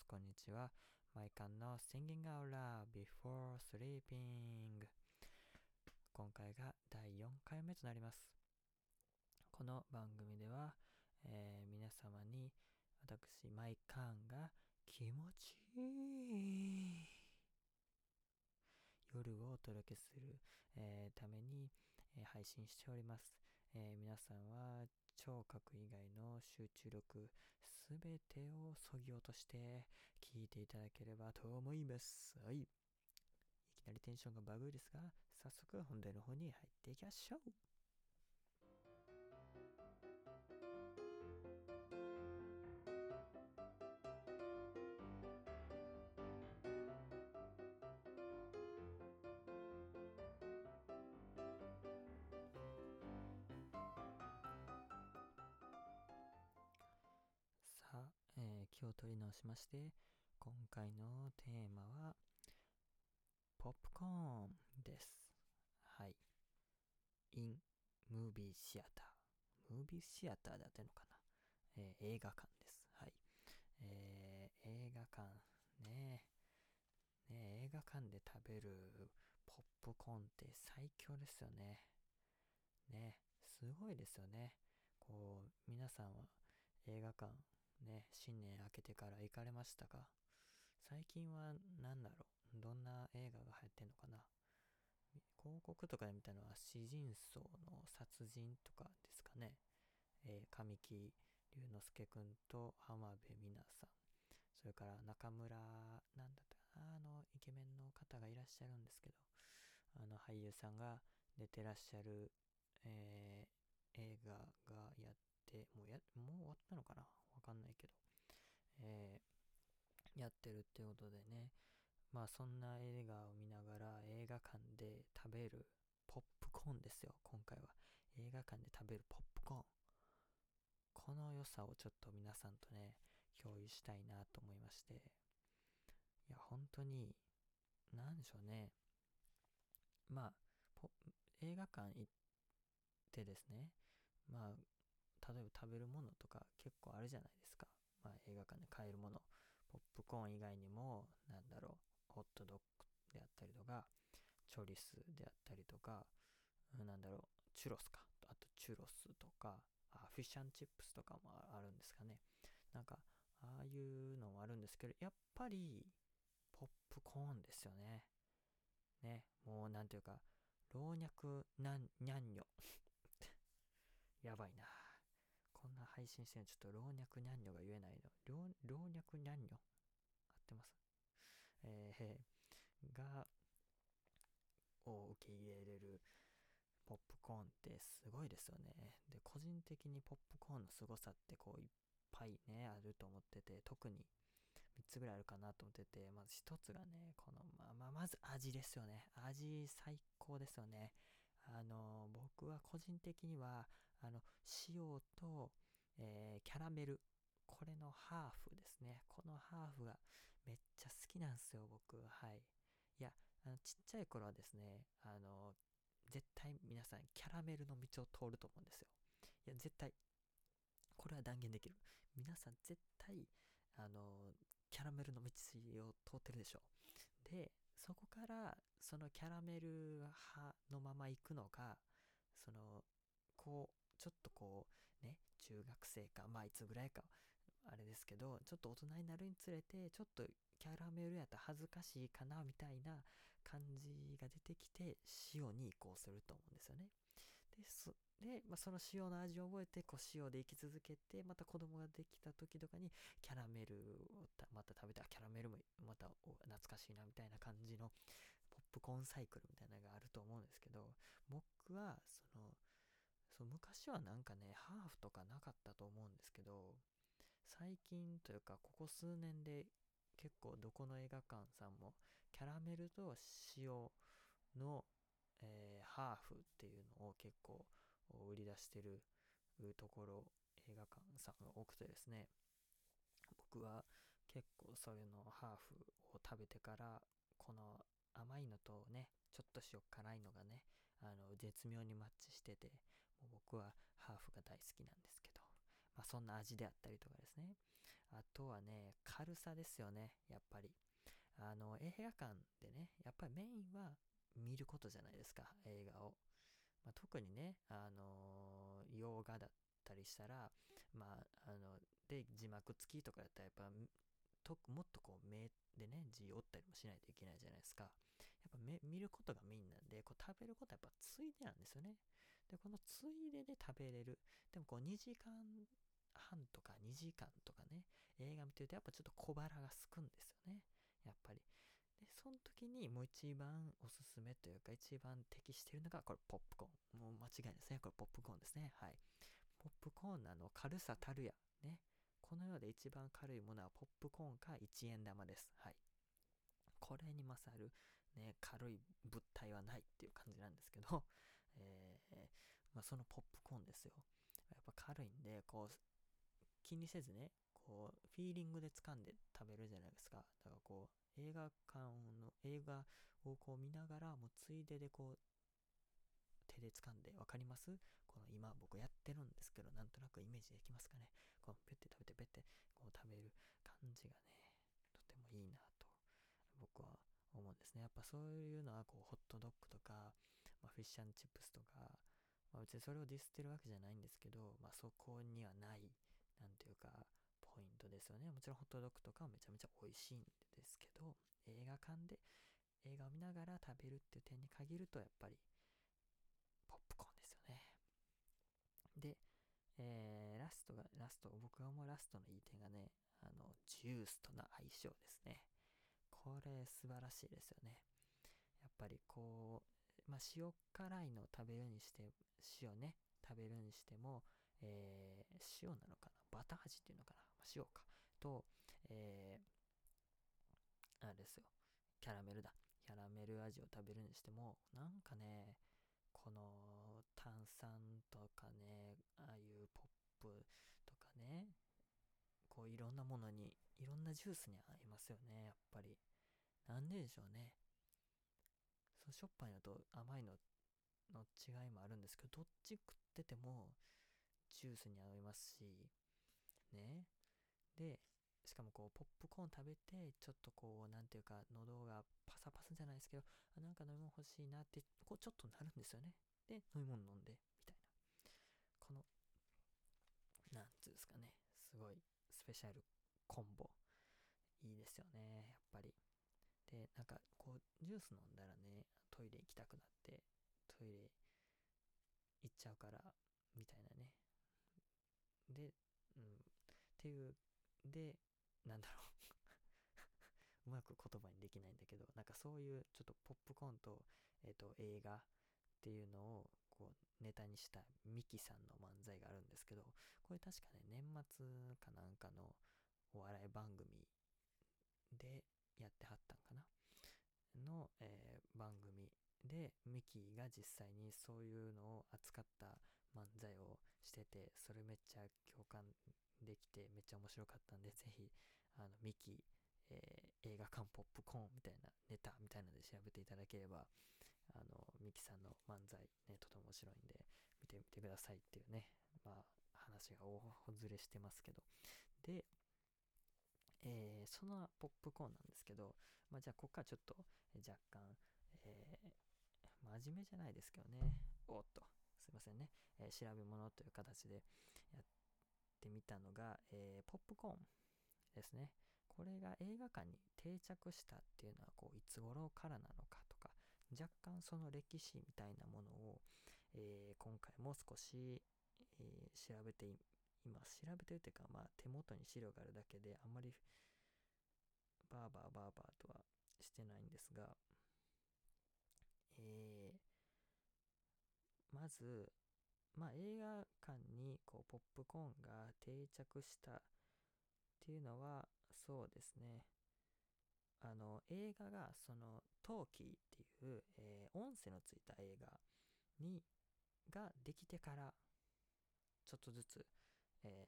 ます。こんにちは。マイカンの Singing Out Loud Before Sleeping 今回が第4回目となります。この番組では、えー、皆様に私、マイカンが気持ちいい夜をお届けする、えー、ために、えー、配信しております。え皆さんは聴覚以外の集中力すべてをそぎ落として聞いていただければと思います。はい。いきなりテンションがバグーですが、早速本題の方に入っていきましょう。取り直しまして、今回のテーマは、ポップコーンです。はい。in ムービーシアター。ムービーシアターであってのかな、えー、映画館です。はい。えー、映画館ね。ね映画館で食べるポップコーンって最強ですよね。ね、すごいですよね。こう、皆さんは映画館ね、新年明けてから行かれましたか？最近は何だろう？どんな映画が流行ってんのかな？広告とかで見たのは詩人層の殺人とかですかね。えー、神木隆之介くんと浜辺美波さん。それから中村、なんだったかな？あの、イケメンの方がいらっしゃるんですけど、あの俳優さんが出てらっしゃる、えー、映画がやって、もうや、もう終わったのかな？かんないけど、えー、やってるってことでね、まあそんな映画を見ながら映画館で食べるポップコーンですよ、今回は。映画館で食べるポップコーン。この良さをちょっと皆さんとね、共有したいなと思いまして。いや、本当に、なんでしょうね。まあ、映画館行ってですね、まあ、例えば食べるものとか結構あるじゃないですか。まあ映画館で買えるもの。ポップコーン以外にも、なんだろう、ホットドッグであったりとか、チョリスであったりとか、なんだろう、チュロスか。あとチュロスとか、あフィッシュチップスとかもあるんですかね。なんか、ああいうのもあるんですけど、やっぱり、ポップコーンですよね。ね、もうなんていうか、老若男女。やばいな。こんな配信してるのちょっと老若男女が言えないの。老老若男女？合ってます？えー、が、を受け入れれるポップコーンってすごいですよね。で、個人的にポップコーンの凄さってこういっぱいね、あると思ってて、特に3つぐらいあるかなと思ってて、まず1つがね、この、まあまあ、まず味ですよね。味最高ですよね。あの、僕は個人的には、あの、塩と、えー、キャラメル。これのハーフですね。このハーフがめっちゃ好きなんですよ、僕。はい。いや、あの、ちっちゃい頃はですね、あの、絶対皆さんキャラメルの道を通ると思うんですよ。いや、絶対。これは断言できる。皆さん絶対、あの、キャラメルの道を通ってるでしょ。で、そこからそのキャラメル派のまま行くのか、その、こう、ちょっとこう、ね、中学生か、まあいつぐらいか、あれですけど、ちょっと大人になるにつれて、ちょっとキャラメルやったら恥ずかしいかな、みたいな感じが出てきて、塩に移行すると思うんですよね。で、そで、まあ、その塩の味を覚えて、こう塩で生き続けて、また子供ができた時とかに、キャラメルをまた食べたら、キャラメルもまた懐かしいな、みたいな感じの、ポップコーンサイクルみたいなのがあると思うんですけど、僕は、その、そう昔はなんかね、ハーフとかなかったと思うんですけど、最近というか、ここ数年で結構どこの映画館さんも、キャラメルと塩の、えー、ハーフっていうのを結構売り出してるところ、映画館さんが多くてですね、僕は結構それのハーフを食べてから、この甘いのとね、ちょっと塩辛いのがね、あの、絶妙にマッチしてて、僕はハーフが大好きなんですけど、まあそんな味であったりとかですね、あとはね、軽さですよね、やっぱり。あの、映画館でね、やっぱりメインは見ることじゃないですか、映画を。まあ、特にね、あの、洋画だったりしたら、まあ、あの、で、字幕付きとかだったら、やっぱ、ともっとこう、目でね、字折ったりもしないといけないじゃないですか。やっぱ見ることがメインなんで、こう食べることはやっぱついでなんですよね。で、このついでで食べれる。でもこう2時間半とか2時間とかね、映画見てるとやっぱちょっと小腹がすくんですよね。やっぱり。で、その時にもう一番おすすめというか一番適しているのがこれポップコーン。もう間違いないですね。これポップコーンですね。はい。ポップコーンのあの軽さたるや。ね。この世で一番軽いものはポップコーンか1円玉です。はい。これに勝る、ね、軽い物体はないっていう感じなんですけど、えー、まあ、そのポップコーンですよ。やっぱ軽いんで、こう、気にせずね、こう、フィーリングで掴んで食べるじゃないですか。だからこう、映画館の、映画をこう見ながら、もうついででこう、手で掴んで、わかります？この今僕やってるんですけど、なんとなくイメージできますかね？このペッて食べてペッてこう食べる感じがね、とてもいいなと、僕は思うんですね。やっぱそういうのはこう、ホットドッグとか、まあ、フィッシュアンチップスとか、まあ、別にそれをディスってるわけじゃないんですけど、まあ、そこにはない、なんていうか、ポイントですよね。もちろんホットドッグとかはめちゃめちゃ美味しいんですけど、映画館で映画を見ながら食べるっていう点に限ると、やっぱり、ポップコーンですよね。で、えー、ラストが、ラスト、僕が思うラストのいい点がね、あの、ジュースとの相性ですね。これ素晴らしいですよね。やっぱりこう、まあ、塩辛いのを食べるにして、塩ね、食べるにしても、えー、塩なのかなバター味っていうのかな、まあ、塩か。と、えー、あれですよ。キャラメルだ。キャラメル味を食べるにしても、なんかね、この炭酸とかね、ああいうポップとかね、こういろんなものに、いろんなジュースに合いますよね、やっぱり。なんででしょうね。しょっぱいのと甘いのの違いもあるんですけど、どっち食っててもジュースに合いますし、ね。で、しかもこう、ポップコーン食べて、ちょっとこう、なんていうか、喉がパサパサじゃないですけど、あなんか飲み物欲しいなって、こう、ちょっとなるんですよね。で、飲み物飲んで、みたいな。この、なんつうんですかね、すごいスペシャルコンボ。いいですよね、やっぱり。で、なんか、こう、ジュース飲んだらね、トイレ行きたくなって、トイレ行っちゃうから、みたいなね。で、うん。っていう、で、なんだろう うまく言葉にできないんだけど、なんかそういうちょっとポップコーンと、えっ、ー、と、映画っていうのを、こう、ネタにしたミキさんの漫才があるんですけど、これ確かね、年末かなんかのお笑い番組でやってはったんかなの、えー、番組で、ミキが実際にそういうのを扱った漫才をしてて、それめっちゃ共感できて、めっちゃ面白かったんで、ぜひ、あの、ミキ、えー、映画館ポップコーンみたいなネタみたいなので調べていただければ、あの、ミキさんの漫才ね、とても面白いんで、見てみてくださいっていうね、まあ、話が大ずれしてますけど。で、えー、そのポップコーンなんですけど、まあ、じゃあ、ここからちょっと若干、えー、真面目じゃないですけどね、おっと、すいませんね、えー、調べ物という形でやってみたのが、え、ポップコーンですね。これが映画館に定着したっていうのはこういつ頃からなのかとか若干その歴史みたいなものを、え、今回も少し、え、調べてい今調べてるというか、まあ、手元に資料があるだけであんまりバーバーバーバーとはしてないんですが、えー、まず、まあ、映画館にこうポップコーンが定着したっていうのはそうですねあの映画がそのトーキーっていう、えー、音声のついた映画にができてからちょっとずつえ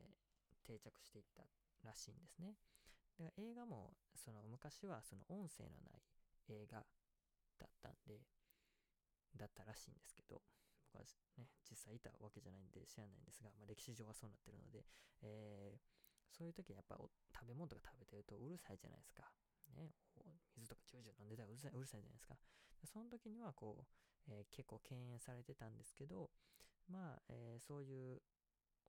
ー、定着していったらしいんですね。で映画もその昔はその音声のない映画だったんで、だったらしいんですけど、僕はね、実際いたわけじゃないんで知らないんですが、まあ、歴史上はそうなってるので、えー、そういう時はやっぱ食べ物とか食べてるとうるさいじゃないですか。ね、水とかジュージュー飲んでたらうるさいうるさいじゃないですか。その時にはこう、えー、結構敬遠されてたんですけど、まあ、えー、そういう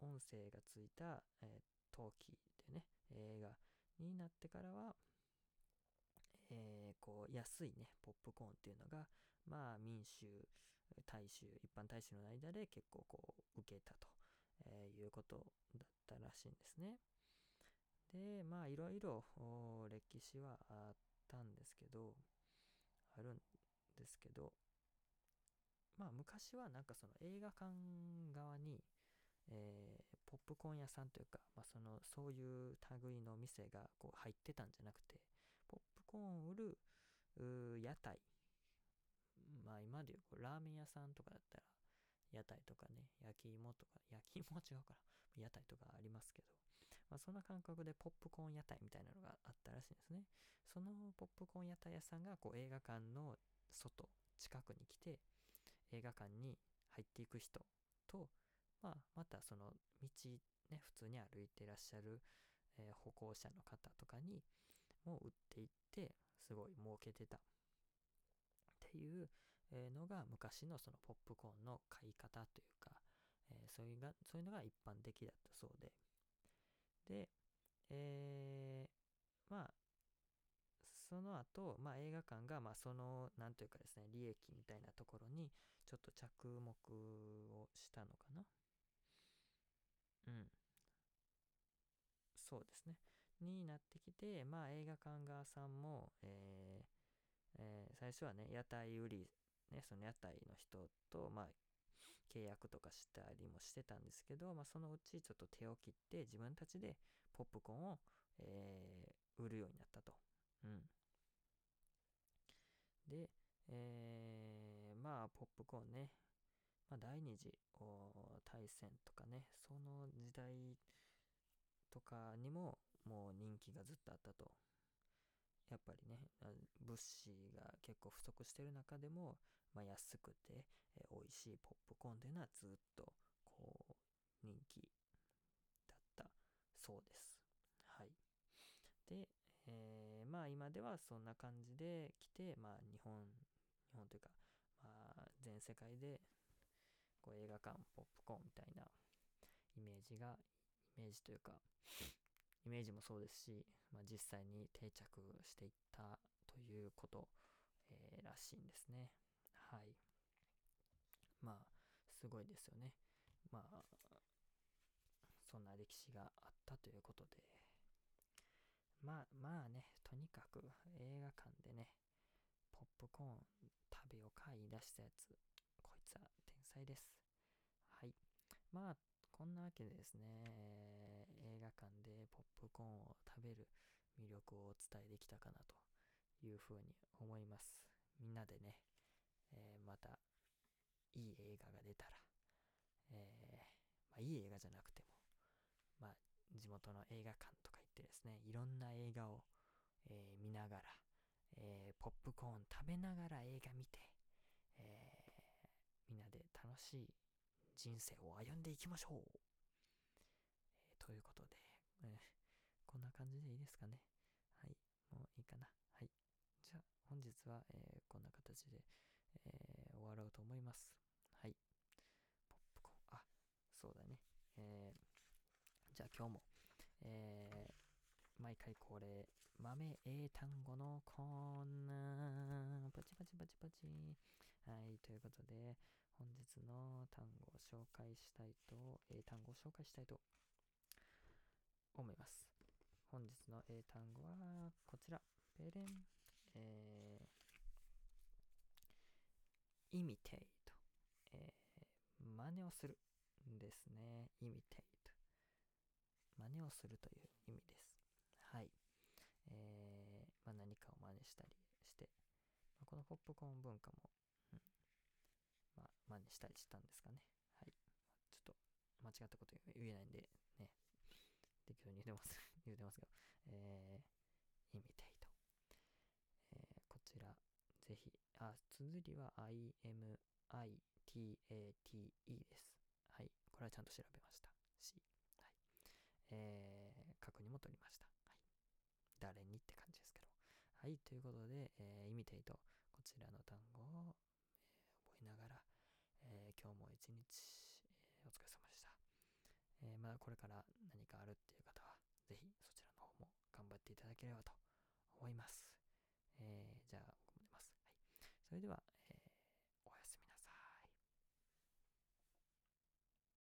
音声がついた、えー、陶器でね、映画になってからは、えー、こう、安いね、ポップコーンっていうのが、まあ、民衆、大衆、一般大衆の間で結構こう、受けたと、えいうことだったらしいんですね。で、まあ、いろいろ歴史はあったんですけど、あるんですけど、まあ、昔はなんかその映画館側に、えー、ポップコーン屋さんというか、まあ、そのそういう類の店がこう入ってたんじゃなくてポップコーンを売る屋台。まあ今でいうこラーメン屋さんとかだったら屋台とかね焼き芋とか焼き芋は違うから屋台とかありますけど、まあ、そんな感覚でポップコーン屋台みたいなのがあったらしいんですね。そのポップコーン屋台屋さんがこう映画館の外近くに来て映画館に入っていく人とまあ、またその道ね、普通に歩いてらっしゃる、えー、歩行者の方とかにも売っていって、すごい儲けてた。っていうのが昔のそのポップコーンの買い方というか、えー、そういうがそういうのが一般的だったそうで。で、えー、まあ、その後、まあ、映画館が、まあ、その、なんというかですね、利益みたいなところに、ちょっと着目をしたのかな。うん。そうですね。になってきて、まあ映画館側さんも、えーえー、最初はね、屋台売り、ね、その屋台の人と、まあ、契約とかしたりもしてたんですけど、まあ、そのうちちょっと手を切って自分たちでポップコーンを、えー、売るようになったと。うん。で、えー、まあ、ポップコーンね、まあ、第二次大戦とかね、その時代とかにももう人気がずっとあったと。やっぱりね、物資が結構不足してる中でも、まあ、安くて、えー、美味しいポップコーンというのはずっとこう人気だったそうです。はい。で、えー、まあ今ではそんな感じで来て、まあ日本、日本というか、まあ全世界でこう映画館、ポップコーンみたいなイメージが、イメージというか、イメージもそうですし、まあ、実際に定着していったということ、えー、らしいんですね。はい。まあ、すごいですよね。まあ、そんな歴史があったということで、まあ、まあね、とにかく映画館でね、ポップコーン食べようか言い出したやつ、こいつは天才です。はい。まあ、こんなわけでですね、映画館でポップコーンを食べる魅力をお伝えできたかなというふうに思います。みんなでね、えー、またいい映画が出たら、えー、まあ、いい映画じゃなくても、まあ、地元の映画館とか行ってですね、いろんな映画を、えー、見ながら、えポップコーン食べながら映画見て、えみんなで楽しい人生を歩んでいきましょう、えー、ということで、えー、こんな感じでいいですかね。はい、もういいかな。はい。じゃあ、本日は、えー、こんな形で、え終わろうと思います。はい。ポップコーン、あ、そうだね。えじゃあ今日も、え毎回恒例、豆英単語のコーナー、パチパチパチパチ。はい、ということで、本日の単語を紹介したいと、英単語を紹介したいと思います。本日の英単語はこちら。ペレン。えー、imitate。えー、真似をするですね。imitate。真似をするという意味です。はい。えー、まあ、何かを真似したりして、ま、このポップコーン文化も真似したりしたんですかね。はい。ちょっと間違ったこと言えないんで、ね、適当に言うてます、言うてますけど、えー、イミテイト。えー、こちら、ぜひ、あ、綴りは imitate です。はい。これはちゃんと調べました。し、はい。えー、確認も取りました。はい誰にって感じですけど。はい、ということで、えー、イミテイト、こちらの単語を、えー、覚えながら、えー、今日も一日、えー、お疲れ様でした。えー、まだこれから何かあるっていう方は、ぜひそちらの方も頑張っていただければと思います。えー、じゃあ、ここまでます。はい。それでは、